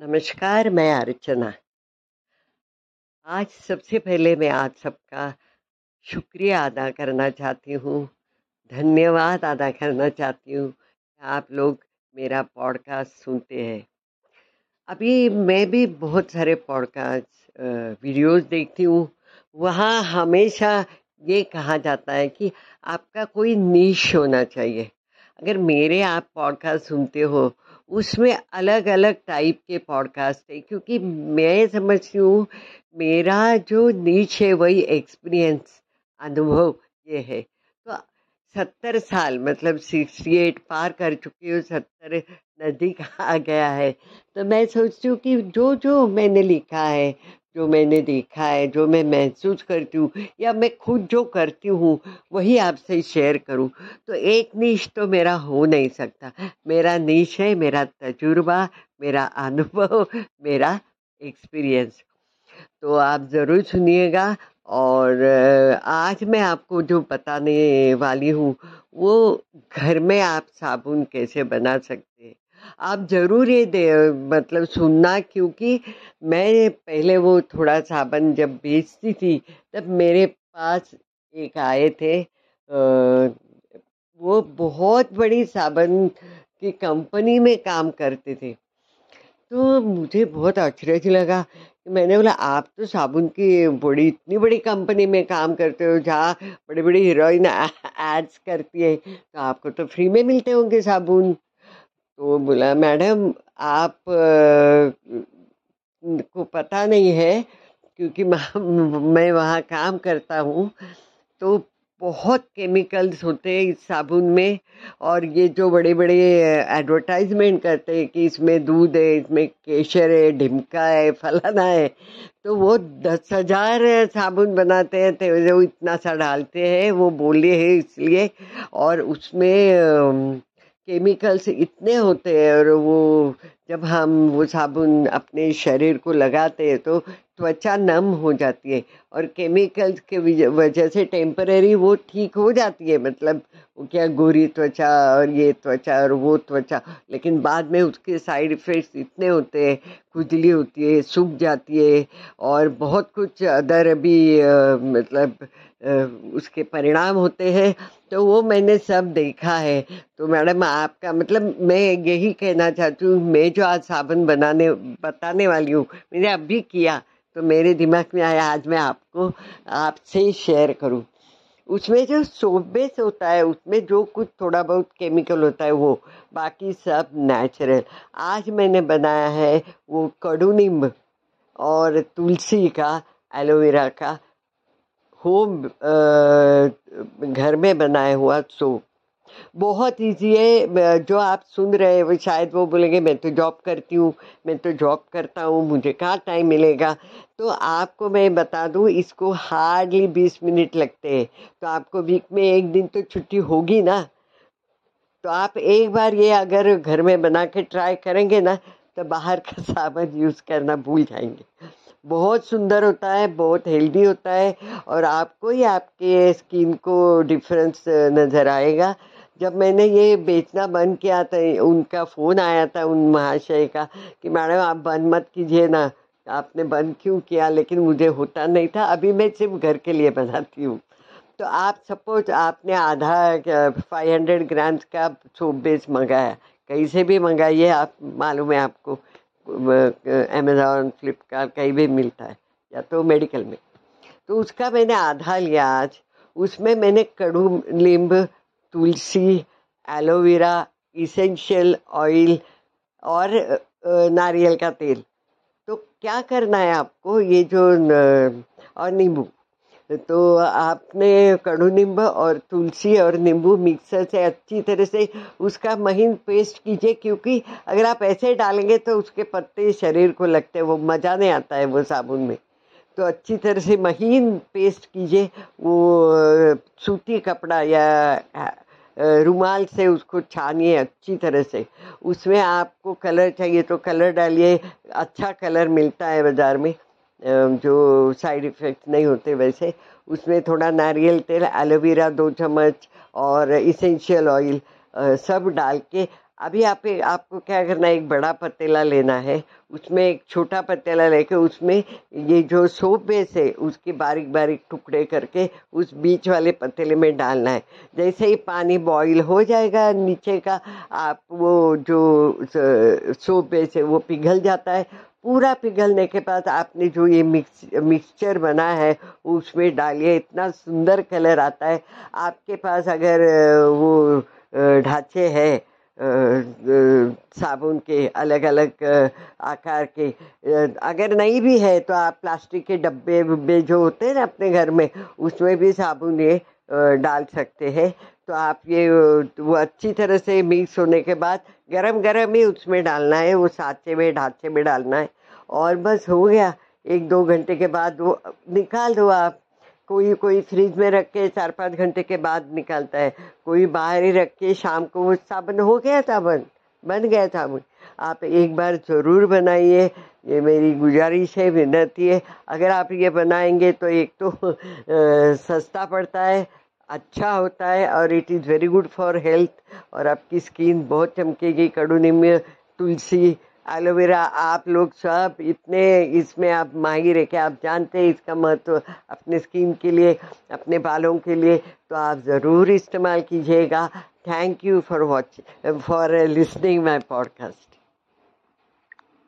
नमस्कार, मैं अर्चना। आज सबसे पहले मैं आप सबका शुक्रिया अदा करना चाहती हूँ, धन्यवाद अदा करना चाहती हूँ आप लोग मेरा पॉडकास्ट सुनते हैं। अभी मैं भी बहुत सारे पॉडकास्ट वीडियोस देखती हूँ। वहाँ हमेशा ये कहा जाता है कि आपका कोई नीश होना चाहिए। अगर मेरे आप पॉडकास्ट सुनते हो उसमें अलग अलग टाइप के पॉडकास्ट है क्योंकि मैं समझती हूँ, मेरा जो नीच है वही एक्सपीरियंस अनुभव ये है। तो सत्तर साल मतलब सिक्सटी एट पार कर चुकी हूँ, सत्तर नज़दीक आ गया है। तो मैं सोचती हूँ कि जो जो मैंने लिखा है जो मैंने देखा है, जो मैं महसूस करती हूँ या मैं खुद जो करती हूँ, वही आपसे शेयर करूँ। तो एक नीच तो मेरा हो नहीं सकता। मेरा नीच है, मेरा तजुर्बा, मेरा अनुभव, मेरा एक्सपीरियंस तो आप ज़रूर सुनिएगा और आज मैं आपको जो बताने वाली हूँ, वो घर में आप साबुन कैसे बना सकते हैं? आप ज़रूर ये दे मतलब सुनना क्योंकि मैं पहले वो थोड़ा साबन जब बेचती थी, तब मेरे पास एक आए थे वो बहुत बड़ी साबन की कंपनी में काम करते थे। तो मुझे बहुत आश्चर्य लगा मैंने बोला, आप तो साबुन की बड़ी, इतनी बड़ी कंपनी में काम करते हो, जहाँ बड़ी बड़ी हीरोइन एड्स करती है तो आपको तो फ्री में मिलते होंगे साबुन। तो बोला, मैडम, आप को पता नहीं है, क्योंकि मैं वहाँ काम करता हूँ तो बहुत केमिकल्स होते हैं इस साबुन में और ये जो बड़े बड़े एडवर्टाइजमेंट करते हैं कि इसमें दूध है, इसमें केशर है, ढिमका है, फलाना है तो वो दस हज़ार साबुन बनाते हैं तो वो इतना सा डालते हैं, वो बोले हैं इसलिए और उसमें केमिकल्स इतने होते हैं और वो जब हम वो साबुन अपने शरीर को लगाते हैं तो त्वचा नम हो जाती है और केमिकल्स के वजह से टेम्परेरी वो ठीक हो जाती है। मतलब वो क्या गोरी त्वचा और ये त्वचा और वो त्वचा, लेकिन बाद में उसके साइड इफ़ेक्ट्स इतने होते हैं, खुजली होती है, सूख जाती है और बहुत कुछ अदर भी मतलब उसके परिणाम होते हैं। तो वो मैंने सब देखा है। तो मैडम, आपका मतलब मैं यही कहना चाहती हूँ, मैं जो आज साबुन बनाने, बताने वाली हूँ, मैंने अभी किया तो मेरे दिमाग में आया, आज मैं आपको, आपसे शेयर करूँ। उसमें जो सोप बेस होता है, उसमें जो कुछ थोड़ा बहुत केमिकल होता है, वो बाकी सब नेचुरल आज मैंने बनाया है वो कड़ू नींब और तुलसी का एलोवेरा का। होम घर में बनाया हुआ सोप बहुत इजी है। जो आप सुन रहे हैं, वो शायद वो बोलेंगे, मैं तो जॉब करती हूँ, मैं तो जॉब करता हूँ, मुझे कहाँ टाइम मिलेगा? तो आपको मैं बता दूँ, इसको हार्डली बीस मिनट लगते हैं। तो आपको वीक में एक दिन तो छुट्टी होगी ना? तो आप एक बार ये अगर घर में बना के ट्राई करेंगे ना तो बाहर का सामान यूज़ करना भूल जाएँगे। बहुत सुंदर होता है, बहुत हेल्दी होता है और आपको ही आपके स्किन को डिफरेंस नज़र आएगा। जब मैंने ये बेचना बंद किया था उनका फ़ोन आया था, उन महाशय का, कि मैडम, आप बंद मत कीजिए ना, आपने बंद क्यों किया? लेकिन मुझे होता नहीं था। अभी मैं सिर्फ़ घर के लिए बनाती हूँ। तो आप सपोज़ आपने आधा फाइव हंड्रेड ग्राम्स का सोप बेस मंगाया। कहीं से भी मंगाइए, आप, मालूम है आपको। अमेज़ॉन फ्लिपकार्ट कहीं भी मिलता है, या तो मेडिकल में। तो उसका मैंने आधा लिया आज उसमें मैंने कड़ू, नींब, तुलसी एलोवेरा इसेंशियल ऑयल और नारियल का तेल। तो क्या करना है आपको ये जो और नींबू? तो आपने कड़ू नींब और तुलसी और नींबू मिक्सर से अच्छी तरह से उसका महीन पेस्ट कीजिए, क्योंकि अगर आप ऐसे डालेंगे तो उसके पत्ते शरीर को लगते हैं, वो मज़ा नहीं आता है वो साबुन में। तो अच्छी तरह से महीन पेस्ट कीजिए, वो सूती कपड़ा या रुमाल से उसको छानिए अच्छी तरह से। उसमें आपको कलर चाहिए तो कलर डालिए अच्छा कलर मिलता है बाज़ार में। जो साइड इफ़ेक्ट नहीं होते वैसे, उसमें थोड़ा नारियल तेल एलोवेरा दो चम्मच और इसेंशियल ऑयल सब डाल के, अभी आप, आपको क्या करना है, एक बड़ा पतीला लेना है, उसमें एक छोटा पतीला लेके उसमें ये जो सोप बेस है, उसके बारीक बारीक टुकड़े करके उस बीच वाले पतीले में डालना है। जैसे ही पानी बॉईल हो जाएगा, नीचे का आप वो जो सोप बेस है, वो पिघल जाता है पूरा पिघलने के बाद आपने जो ये मिक्स मिक्सचर बना है, उसमें डालिए, इतना सुंदर कलर आता है। आपके पास अगर वो ढांचे है साबुन के अलग अलग आकार के अगर नहीं भी है तो आप प्लास्टिक के डब्बे वब्बे जो होते हैं ना अपने घर में, उसमें भी साबुन ये डाल सकते हैं। तो आप ये वो अच्छी तरह से मिक्स होने के बाद गरम गरम ही उसमें डालना है वो साँचे में ढांचे में डालना है। और बस हो गया एक दो घंटे के बाद वो निकाल दो आप। कोई कोई फ्रिज में रख के चार पाँच घंटे के बाद निकालता है। कोई बाहर ही रख के शाम को वो साबुन हो गया साबुन बन गया साबुन आप एक बार ज़रूर बनाइए ये मेरी गुजारिश है विनती है। अगर आप ये बनाएँगे तो एक तो आ, सस्ता पड़ता है अच्छा होता है और it is very good for health और आपकी स्किन बहुत चमकेगी कड़ू निम्य तुलसी एलोवेरा आप लोग सब इतने इसमें आप माहिर है कि आप जानते हैं इसका महत्व अपने स्किन के लिए, अपने बालों के लिए तो आप ज़रूर इस्तेमाल कीजिएगा। Thank you for watch for listening my podcast